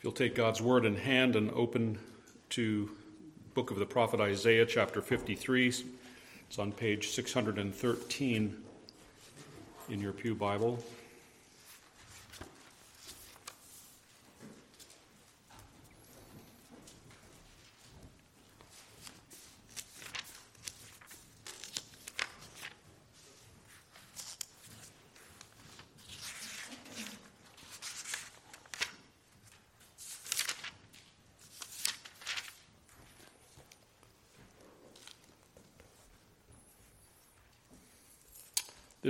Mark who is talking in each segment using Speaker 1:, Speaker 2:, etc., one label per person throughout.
Speaker 1: If you'll take God's word in hand and open to book of the prophet Isaiah chapter 53, it's on page 613 in your Pew Bible.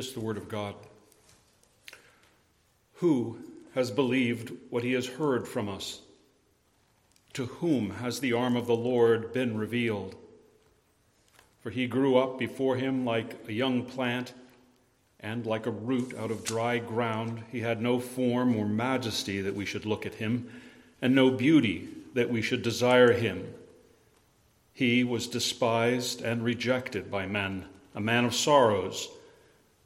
Speaker 1: This is the Word of God. Who has believed what he has heard from us? To whom has the arm of the Lord been revealed? For he grew up before him like a young plant, and like a root out of dry ground. He had no form or majesty that we should look at him, and no beauty that we should desire him. He was despised and rejected by men, a man of sorrows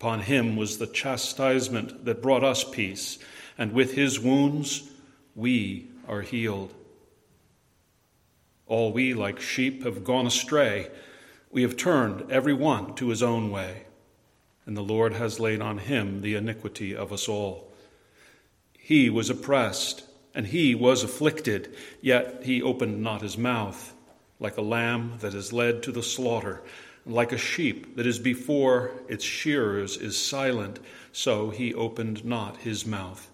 Speaker 1: Upon him was the chastisement that brought us peace, and with his wounds we are healed. All we, like sheep, have gone astray. We have turned every one to his own way, and the Lord has laid on him the iniquity of us all. He was oppressed, and he was afflicted, yet he opened not his mouth, like a lamb that is led to the slaughter like a sheep that is before its shearers is silent, so he opened not his mouth.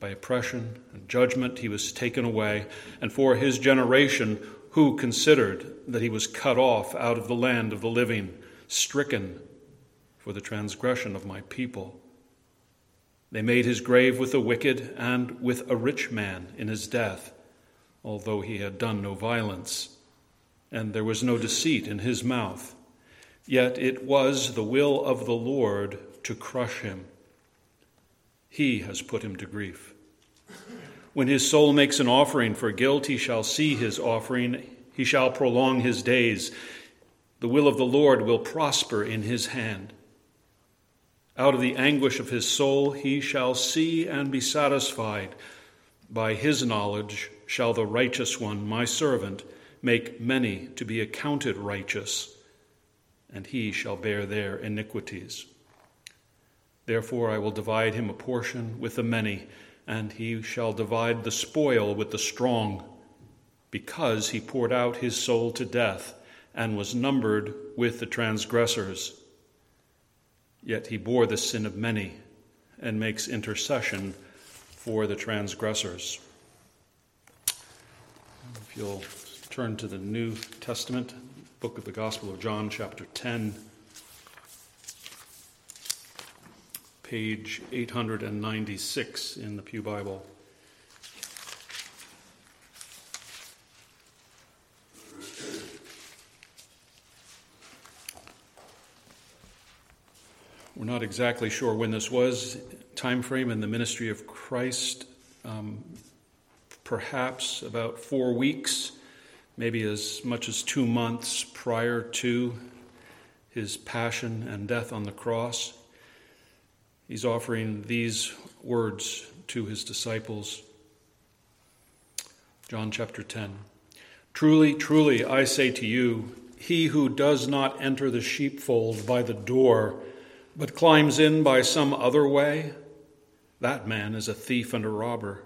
Speaker 1: By oppression and judgment he was taken away, and for his generation, who considered that he was cut off out of the land of the living, stricken for the transgression of my people. They made his grave with the wicked and with a rich man in his death, although he had done no violence and there was no deceit in his mouth. Yet it was the will of the Lord to crush him. He has put him to grief. When his soul makes an offering for guilt, he shall see his offering, he shall prolong his days. The will of the Lord will prosper in his hand. Out of the anguish of his soul he shall see and be satisfied. By his knowledge shall the righteous one, my servant, make many to be accounted righteous, and he shall bear their iniquities. Therefore I will divide him a portion with the many, and he shall divide the spoil with the strong, because he poured out his soul to death and was numbered with the transgressors. Yet he bore the sin of many and makes intercession for the transgressors. If you'll turn to the New Testament, book of the Gospel of John, chapter 10, page 896 in the Pew Bible. We're not exactly sure when this was, time frame in the ministry of Christ, um, perhaps about four weeks maybe as much as two months prior to his passion and death on the cross. He's offering these words to his disciples. John chapter 10. Truly, truly, I say to you, he who does not enter the sheepfold by the door, but climbs in by some other way, that man is a thief and a robber.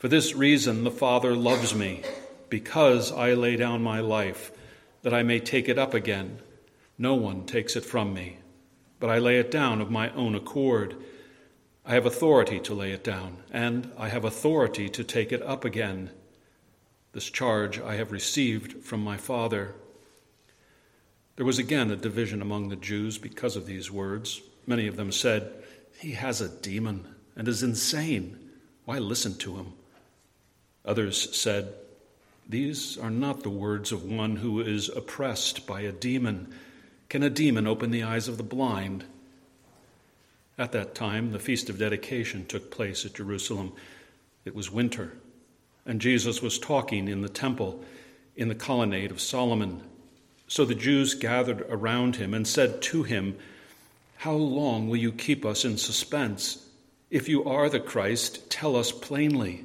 Speaker 1: For this reason the Father loves me, because I lay down my life, that I may take it up again. No one takes it from me, but I lay it down of my own accord. I have authority to lay it down, and I have authority to take it up again. This charge I have received from my Father. There was again a division among the Jews because of these words. Many of them said, He has a demon and is insane. Why listen to him? Others said, These are not the words of one who is oppressed by a demon. Can a demon open the eyes of the blind? At that time, the Feast of Dedication took place at Jerusalem. It was winter, and Jesus was talking in the temple in the colonnade of Solomon. So the Jews gathered around him and said to him, How long will you keep us in suspense? If you are the Christ, tell us plainly.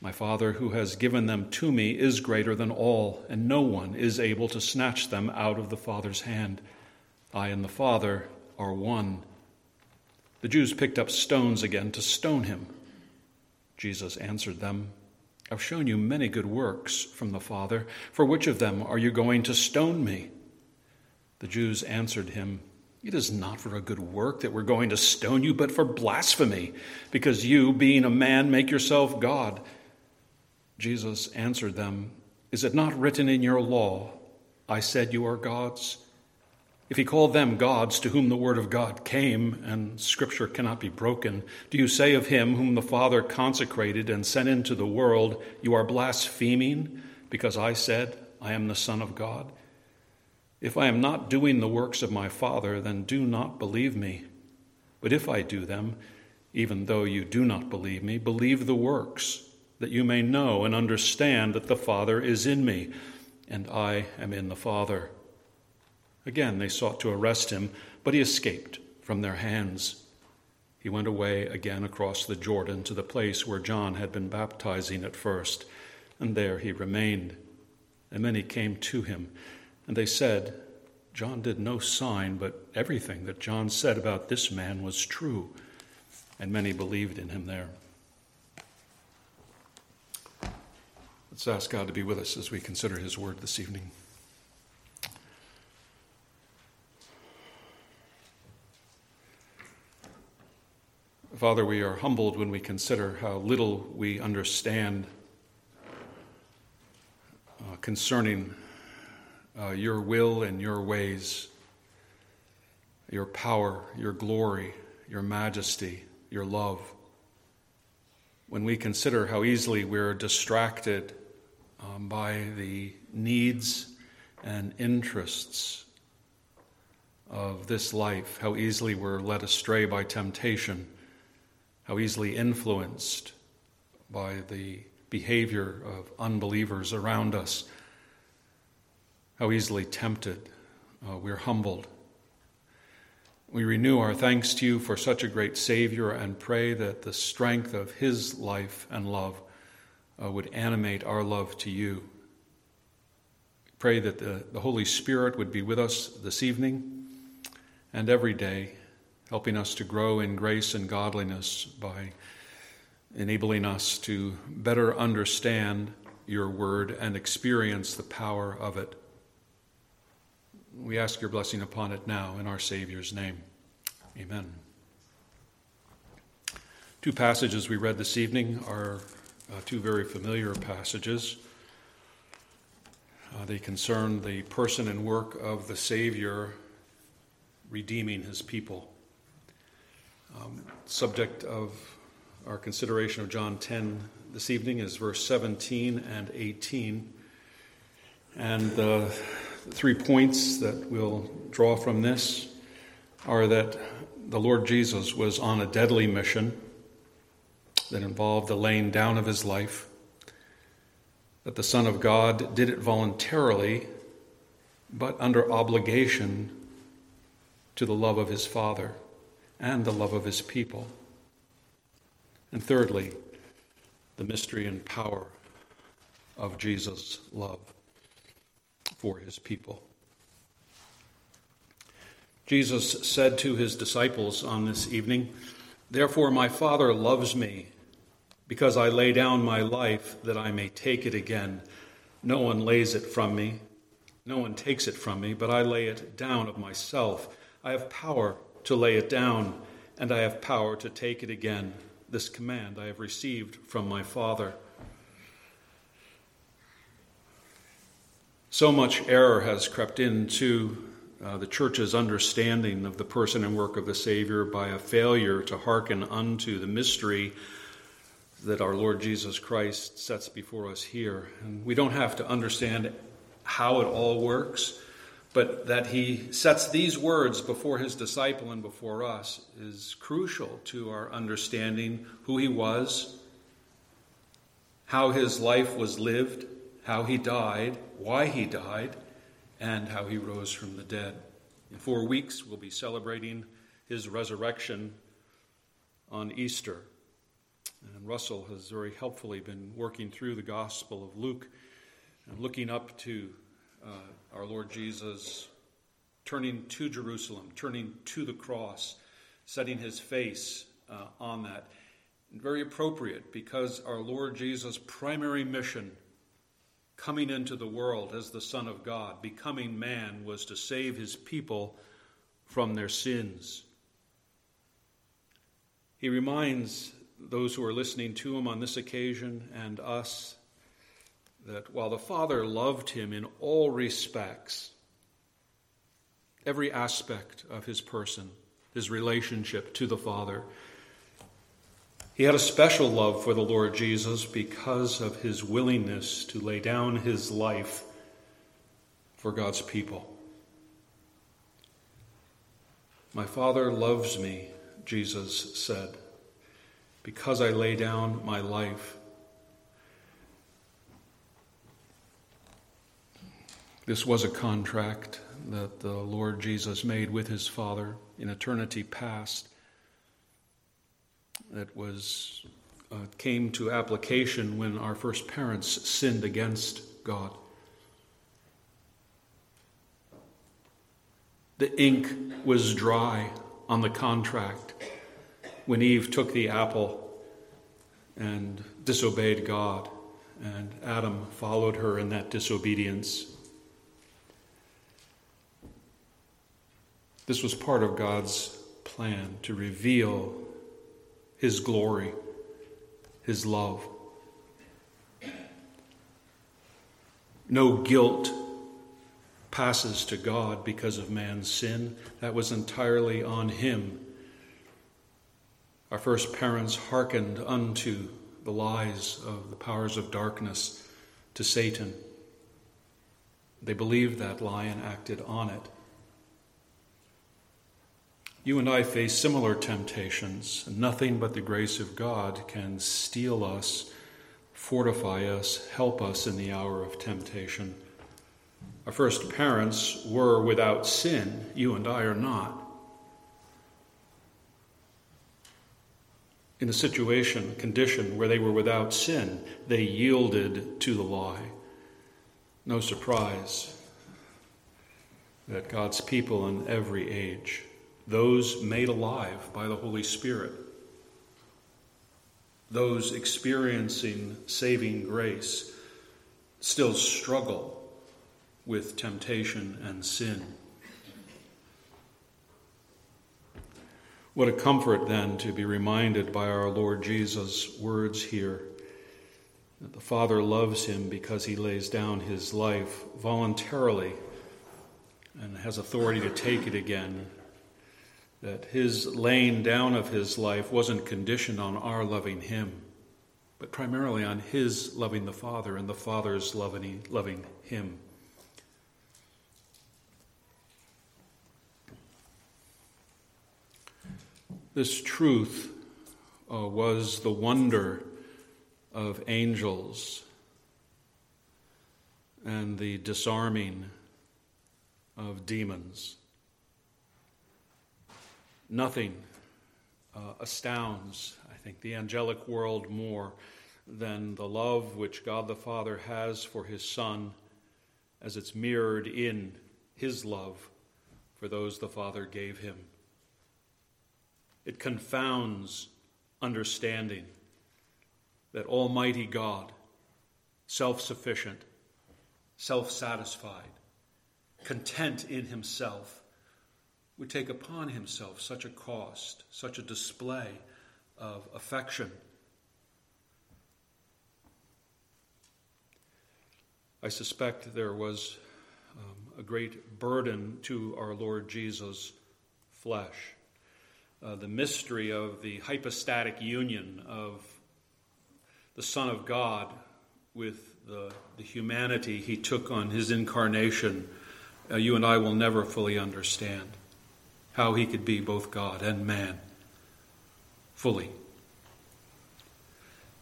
Speaker 1: My Father, who has given them to me, is greater than all, and no one is able to snatch them out of the Father's hand. I and the Father are one. The Jews picked up stones again to stone him. Jesus answered them, I've shown you many good works from the Father. For which of them are you going to stone me? The Jews answered him, It is not for a good work that we're going to stone you, but for blasphemy, because you, being a man, make yourself God. Jesus answered them, Is it not written in your law, I said you are gods? If he called them gods to whom the word of God came, and scripture cannot be broken, do you say of him whom the Father consecrated and sent into the world, You are blaspheming, because I said, I am the Son of God? If I am not doing the works of my Father, then do not believe me. But if I do them, even though you do not believe me, believe the works, that you may know and understand that the Father is in me, and I am in the Father. Again, they sought to arrest him, but he escaped from their hands. He went away again across the Jordan to the place where John had been baptizing at first, and there he remained. And many came to him, and they said, John did no sign, but everything that John said about this man was true. And many believed in him there. Let's ask God to be with us as we consider his word this evening. Father, we are humbled when we consider how little we understand uh, concerning uh, your will and your ways, your power, your glory, your majesty, your love. When we consider how easily we're distracted um, by the needs and interests of this life, how easily we're led astray by temptation, how easily influenced by the behavior of unbelievers around us, how easily tempted. Uh, we're humbled. We renew our thanks to you for such a great Savior and pray that the strength of His life and love uh, would animate our love to you. Pray that the, the Holy Spirit would be with us this evening and every day, helping us to grow in grace and godliness by enabling us to better understand your word and experience the power of it. We ask your blessing upon it now in our Savior's name. Amen. Two passages we read this evening are uh, two very familiar passages. Uh, they concern the person and work of the Savior redeeming his people. Um, subject of our consideration of John 10 this evening is verse 17 and 18. And the three points that we'll draw from this are that the Lord Jesus was on a deadly mission that involved the laying down of his life, that the Son of God did it voluntarily, but under obligation to the love of his Father and the love of his people. And thirdly, the mystery and power of Jesus' love for his people. Jesus said to his disciples on this evening, Therefore, my Father loves me, because I lay down my life that I may take it again. No one lays it from me, no one takes it from me, but I lay it down of myself. I have power to lay it down, and I have power to take it again. This command I have received from my Father. So much error has crept into uh, the church's understanding of the person and work of the Savior by a failure to hearken unto the mystery that our Lord Jesus Christ sets before us here. And we don't have to understand how it all works, but that he sets these words before his disciple and before us is crucial to our understanding who he was, how his life was lived, how he died, why he died, and how he rose from the dead. In four weeks, we'll be celebrating his resurrection on Easter. And Russell has very helpfully been working through the Gospel of Luke and looking up to uh, our Lord Jesus turning to Jerusalem, turning to the cross, setting his face uh, on that. very appropriate because our Lord Jesus' primary mission coming into the world as the Son of God, becoming man, was to save his people from their sins. He reminds those who are listening to him on this occasion and us that while the Father loved him in all respects, every aspect of his person, his relationship to the Father, he had a special love for the Lord Jesus because of his willingness to lay down his life for God's people. My Father loves me, Jesus said, because I lay down my life This was a contract that the Lord Jesus made with his Father in eternity past that was uh, came to application when our first parents sinned against God. The ink was dry on the contract when Eve took the apple and disobeyed God, and Adam followed her in that disobedience. This was part of God's plan to reveal His glory, His love. No guilt passes to God because of man's sin. That was entirely on Him. Our first parents hearkened unto the lies of the powers of darkness, to Satan. They believed that lie and acted on it. You and I face similar temptations. Nothing but the grace of God can steel us, fortify us, help us in the hour of temptation. Our first parents were without sin. You and I are not. In a situation, a condition where they were without sin, they yielded to the lie. No surprise that God's people in every age, those made alive by the Holy Spirit, those experiencing saving grace, still struggle with temptation and sin. What a comfort then to be reminded by our Lord Jesus' words here that the Father loves him because he lays down his life voluntarily and has authority to take it again. That his laying down of his life wasn't conditioned on our loving him, but primarily on his loving the Father and the Father's loving, loving him. This truth uh, was the wonder of angels and the disarming of demons. Nothing uh, astounds, I think, the angelic world more than the love which God the Father has for his Son as it's mirrored in his love for those the Father gave him. It confounds understanding that Almighty God, self sufficient, self satisfied, content in Himself, would take upon Himself such a cost, such a display of affection. I suspect there was um, a great burden to our Lord Jesus' flesh uh, the mystery of the hypostatic union of the Son of God with the, the humanity he took on his incarnation, uh, you and I will never fully understand how he could be both God and man fully.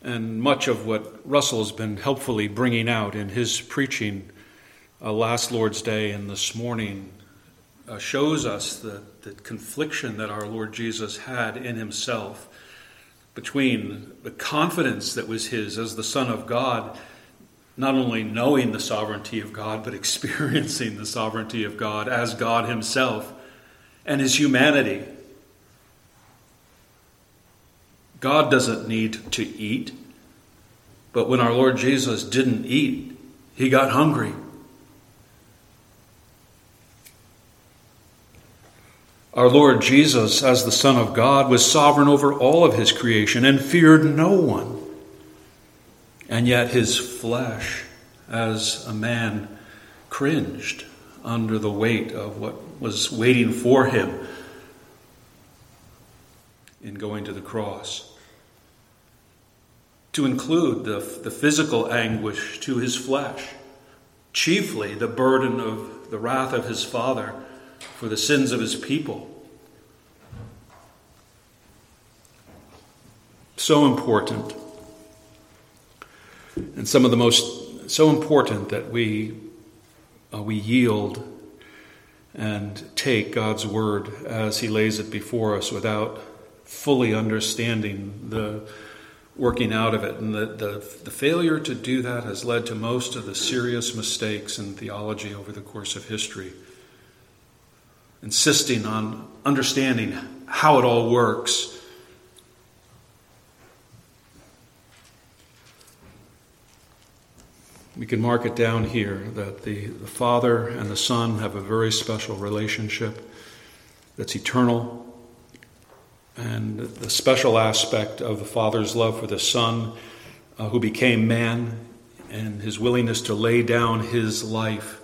Speaker 1: And much of what Russell has been helpfully bringing out in his preaching uh, last Lord's Day and this morning uh, shows us the, the confliction that our Lord Jesus had in himself between the confidence that was his as the Son of God, not only knowing the sovereignty of God, but experiencing the sovereignty of God as God himself, and his humanity. God doesn't need to eat, but when our Lord Jesus didn't eat, he got hungry. Our Lord Jesus, as the Son of God, was sovereign over all of his creation and feared no one. And yet his flesh, as a man, cringed under the weight of what was waiting for him in going to the cross. To include the, the physical anguish to his flesh, chiefly the burden of the wrath of his Father for the sins of his people. So important. And some of the most, so important that we, uh, we yield and take God's word as He lays it before us without fully understanding the working out of it. And the, the, the, failure to do that has led to most of the serious mistakes in theology over the course of history insisting on understanding how it all works. We can mark it down here that the, the Father and the Son have a very special relationship that's eternal. And the special aspect of the Father's love for the Son, uh, who became man, and his willingness to lay down his life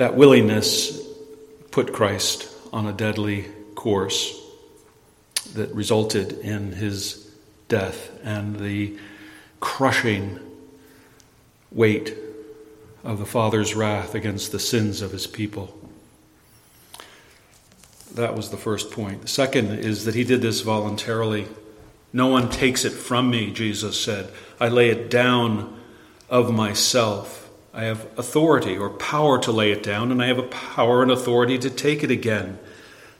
Speaker 1: That willingness put Christ on a deadly course that resulted in his death and the crushing weight of the Father's wrath against the sins of his people. That was the first point. The second is that he did this voluntarily. No one takes it from me, Jesus said. I lay it down of myself. I have authority or power to lay it down, and I have a power and authority to take it again.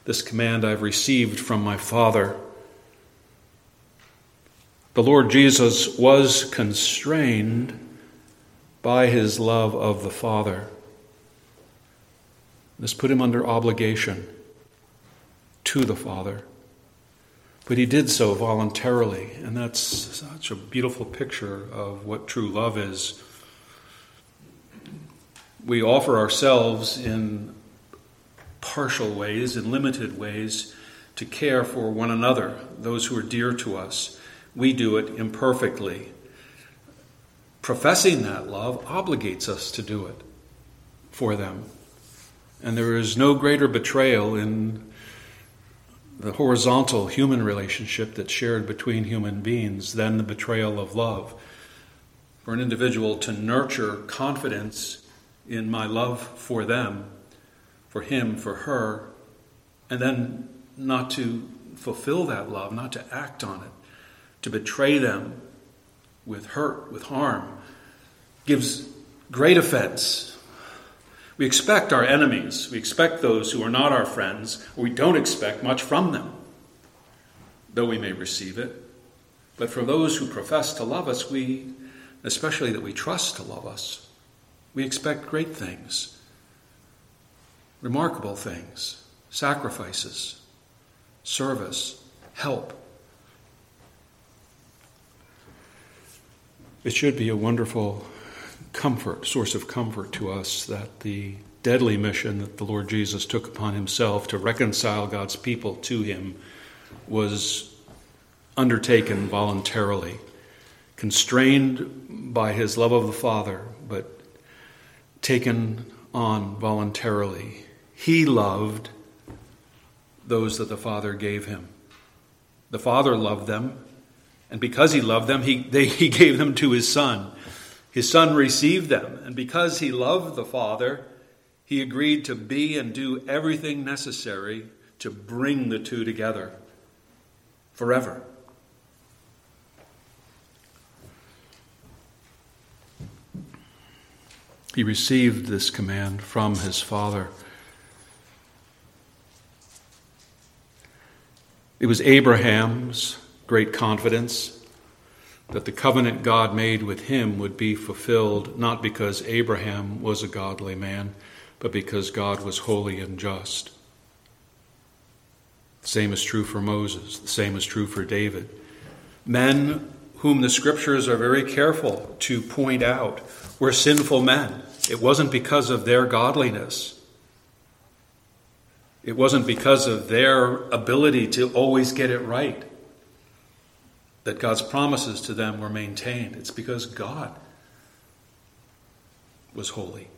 Speaker 1: This command I've received from my Father. The Lord Jesus was constrained by his love of the Father. This put him under obligation to the Father. But he did so voluntarily, and that's such a beautiful picture of what true love is. We offer ourselves in partial ways, in limited ways, to care for one another, those who are dear to us. We do it imperfectly. Professing that love obligates us to do it for them. And there is no greater betrayal in the horizontal human relationship that's shared between human beings than the betrayal of love. For an individual to nurture confidence in my love for them, for him, for her, and then not to fulfill that love, not to act on it, to betray them with hurt, with harm, gives great offense. We expect our enemies, we expect those who are not our friends, we don't expect much from them, though we may receive it. But for those who profess to love us, we, especially that we trust to love us, we expect great things, remarkable things, sacrifices, service, help. It should be a wonderful comfort, source of comfort to us that the deadly mission that the Lord Jesus took upon himself to reconcile God's people to him was undertaken voluntarily, constrained by his love of the Father, but taken on voluntarily. He loved those that the Father gave him. The Father loved them, and because he loved them, he, they, he gave them to his Son. His son received them, and because he loved the Father, he agreed to be and do everything necessary to bring the two together forever. He received this command from his Father. It was Abraham's great confidence that the covenant God made with him would be fulfilled not because Abraham was a godly man, but because God was holy and just. The same is true for Moses, the same is true for David. Men whom the scriptures are very careful to point out were sinful men. It wasn't because of their godliness. It wasn't because of their ability to always get it right that God's promises to them were maintained. It's because God was holy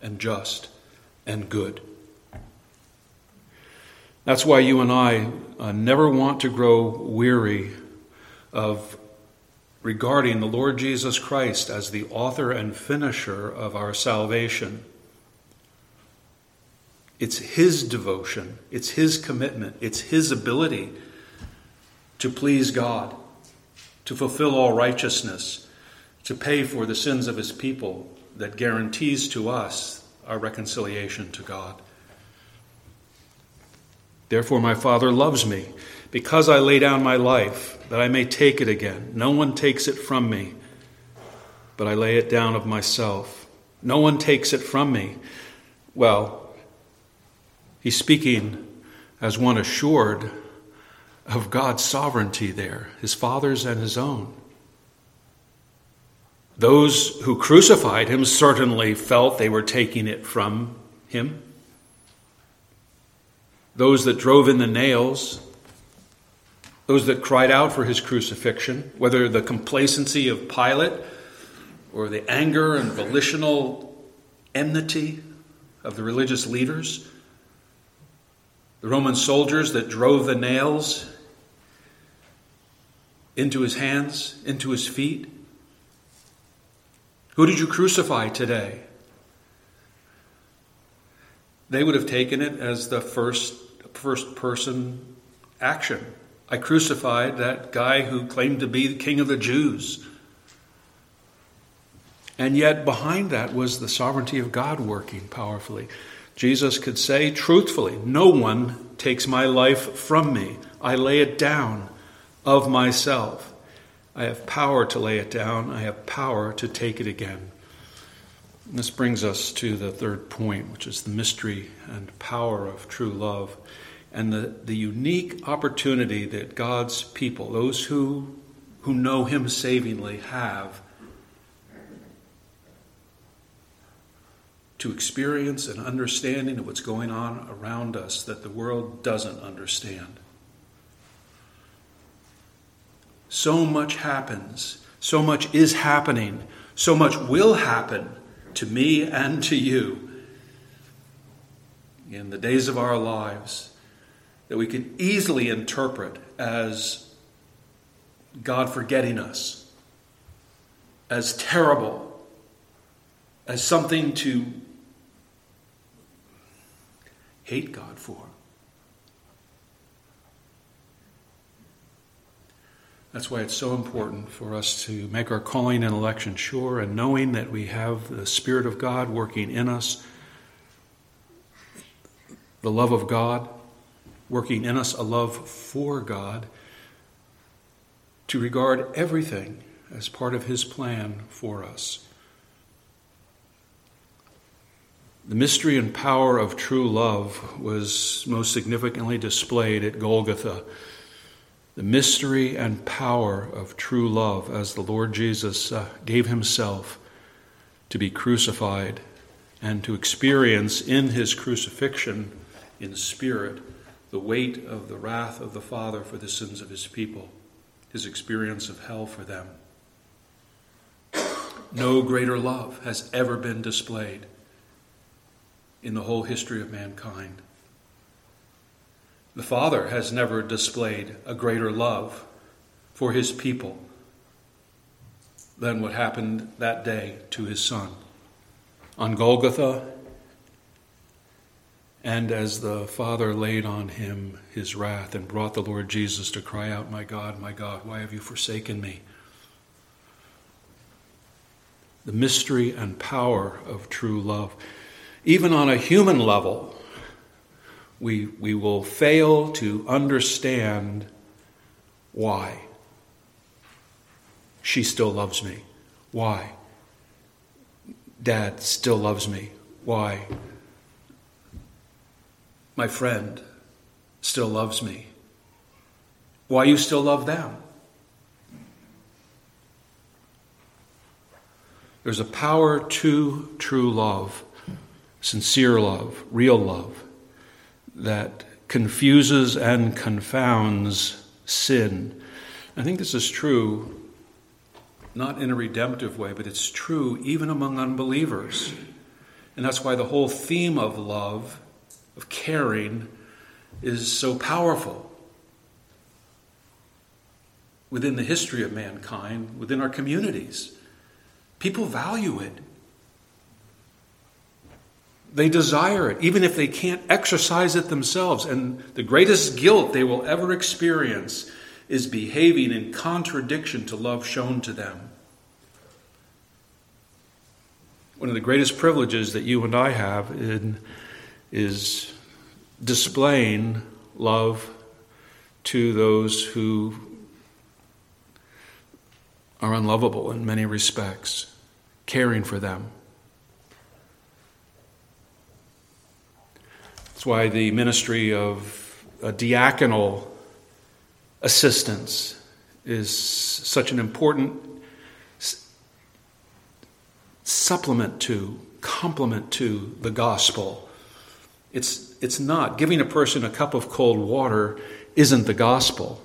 Speaker 1: and just and good. That's why you and I uh, never want to grow weary of regarding the Lord Jesus Christ as the author and finisher of our salvation. It's His devotion, it's His commitment, it's His ability to please God to fulfill all righteousness, to pay for the sins of his people that guarantees to us our reconciliation to God. Therefore, my Father loves me, because I lay down my life, that I may take it again. No one takes it from me, but I lay it down of myself. No one takes it from me. Well, he's speaking as one assured of God's sovereignty there, his father's and his own. Those who crucified him certainly felt they were taking it from him. Those that drove in the nails, those that cried out for his crucifixion, whether the complacency of Pilate or the anger and volitional enmity of the religious leaders, the Roman soldiers that drove the nails into his hands, into his feet. Who did you crucify today? They would have taken it as the first, first person action. I crucified that guy who claimed to be the king of the Jews. And yet, behind that was the sovereignty of God working powerfully. Jesus could say truthfully, No one takes my life from me. I lay it down of myself. I have power to lay it down, I have power to take it again. And this brings us to the third point, which is the mystery and power of true love and the, the unique opportunity that God's people, those who, who know Him savingly, have to experience an understanding of what's going on around us that the world doesn't understand. So much happens, so much is happening, so much will happen to me and to you in the days of our lives that we can easily interpret as God forgetting us, as terrible, as something to hate God for. That's why it's so important for us to make our calling and election sure and knowing that we have the Spirit of God working in us, the love of God working in us, a love for God, to regard everything as part of His plan for us. The mystery and power of true love was most significantly displayed at Golgotha. The mystery and power of true love as the Lord Jesus uh, gave himself to be crucified and to experience in his crucifixion in spirit the weight of the wrath of the Father for the sins of his people, his experience of hell for them. No greater love has ever been displayed in the whole history of mankind. The Father has never displayed a greater love for his people than what happened that day to his Son. On Golgotha, and as the Father laid on him his wrath and brought the Lord Jesus to cry out, My God, my God, why have you forsaken me? The mystery and power of true love even on a human level, we, we will fail to understand why. She still loves me. Why? Dad still loves me. Why? My friend still loves me. Why you still love them? There's a power to true love sincere love, real love, that confuses and confounds sin. I think this is true not in a redemptive way, but it's true even among unbelievers. And that's why the whole theme of love, of caring, is so powerful within the history of mankind, within our communities. People value it. They desire it, even if they can't exercise it themselves. And the greatest guilt they will ever experience is behaving in contradiction to love shown to them. One of the greatest privileges that you and I have in, is displaying love to those who are unlovable in many respects, caring for them. That's why the ministry of diaconal assistance is such an important supplement to, complement to the gospel. It's, it's not. Giving a person a cup of cold water isn't the gospel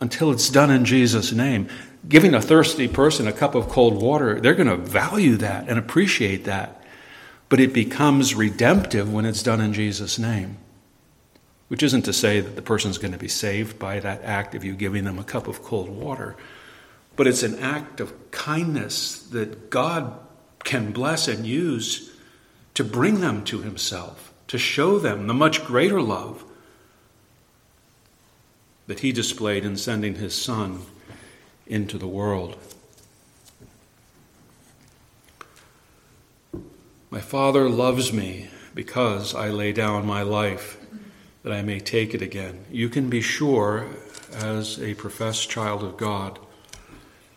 Speaker 1: until it's done in Jesus' name. Giving a thirsty person a cup of cold water, they're going to value that and appreciate that but it becomes redemptive when it's done in Jesus' name. Which isn't to say that the person's going to be saved by that act of you giving them a cup of cold water, but it's an act of kindness that God can bless and use to bring them to Himself, to show them the much greater love that He displayed in sending His Son into the world. My Father loves me because I lay down my life that I may take it again. You can be sure, as a professed child of God,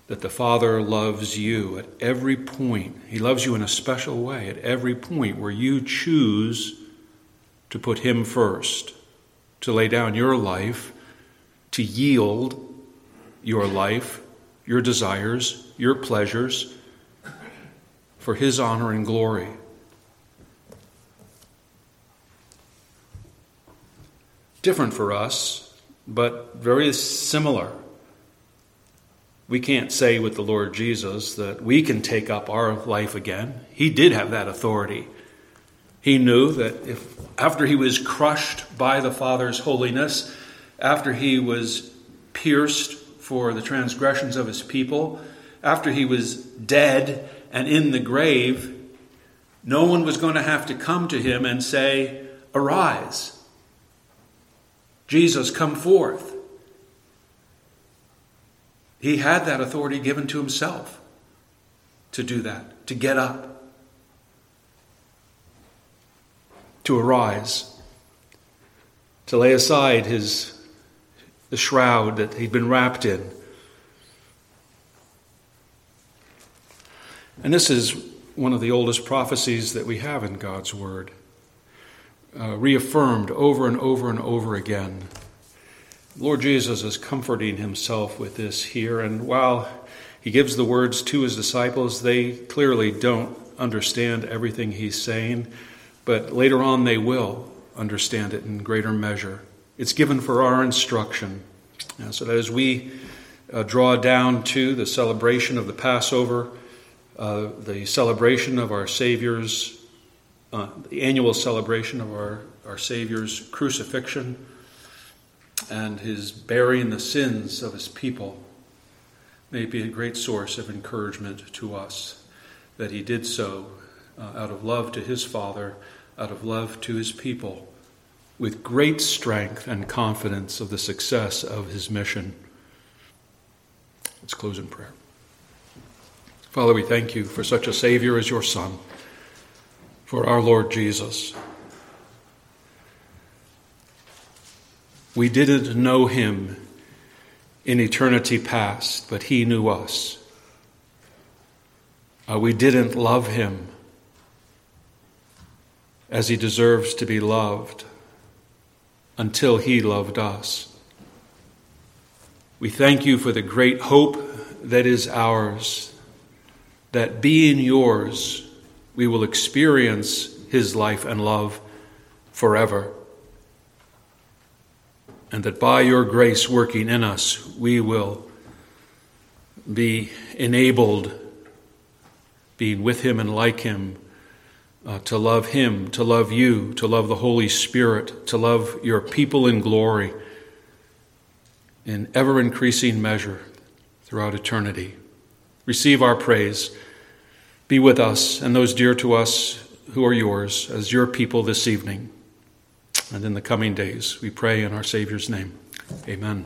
Speaker 1: that the Father loves you at every point. He loves you in a special way at every point where you choose to put Him first, to lay down your life, to yield your life, your desires, your pleasures for His honor and glory. different for us, but very similar. We can't say with the Lord Jesus that we can take up our life again. He did have that authority. He knew that if after he was crushed by the Father's holiness, after he was pierced for the transgressions of his people, after he was dead and in the grave, no one was going to have to come to him and say, Arise. Jesus, come forth. He had that authority given to himself to do that, to get up, to arise, to lay aside his the shroud that he'd been wrapped in. And this is one of the oldest prophecies that we have in God's Word uh, reaffirmed over and over and over again. Lord Jesus is comforting himself with this here, and while he gives the words to his disciples, they clearly don't understand everything he's saying, but later on they will understand it in greater measure. It's given for our instruction. Uh, so that as we uh, draw down to the celebration of the Passover, uh, the celebration of our Savior's uh, the annual celebration of our, our Savior's crucifixion and his bearing the sins of his people may be a great source of encouragement to us that he did so uh, out of love to his Father, out of love to his people, with great strength and confidence of the success of his mission. Let's close in prayer. Father, we thank you for such a Savior as your Son for our Lord Jesus. We didn't know him in eternity past, but he knew us. Uh, we didn't love him as he deserves to be loved until he loved us. We thank you for the great hope that is ours, that being yours, we will experience his life and love forever. And that by your grace working in us, we will be enabled, being with him and like him, uh, to love him, to love you, to love the Holy Spirit, to love your people in glory in ever increasing measure throughout eternity. Receive our praise. Be with us and those dear to us who are yours as your people this evening and in the coming days. We pray in our Savior's name. Amen.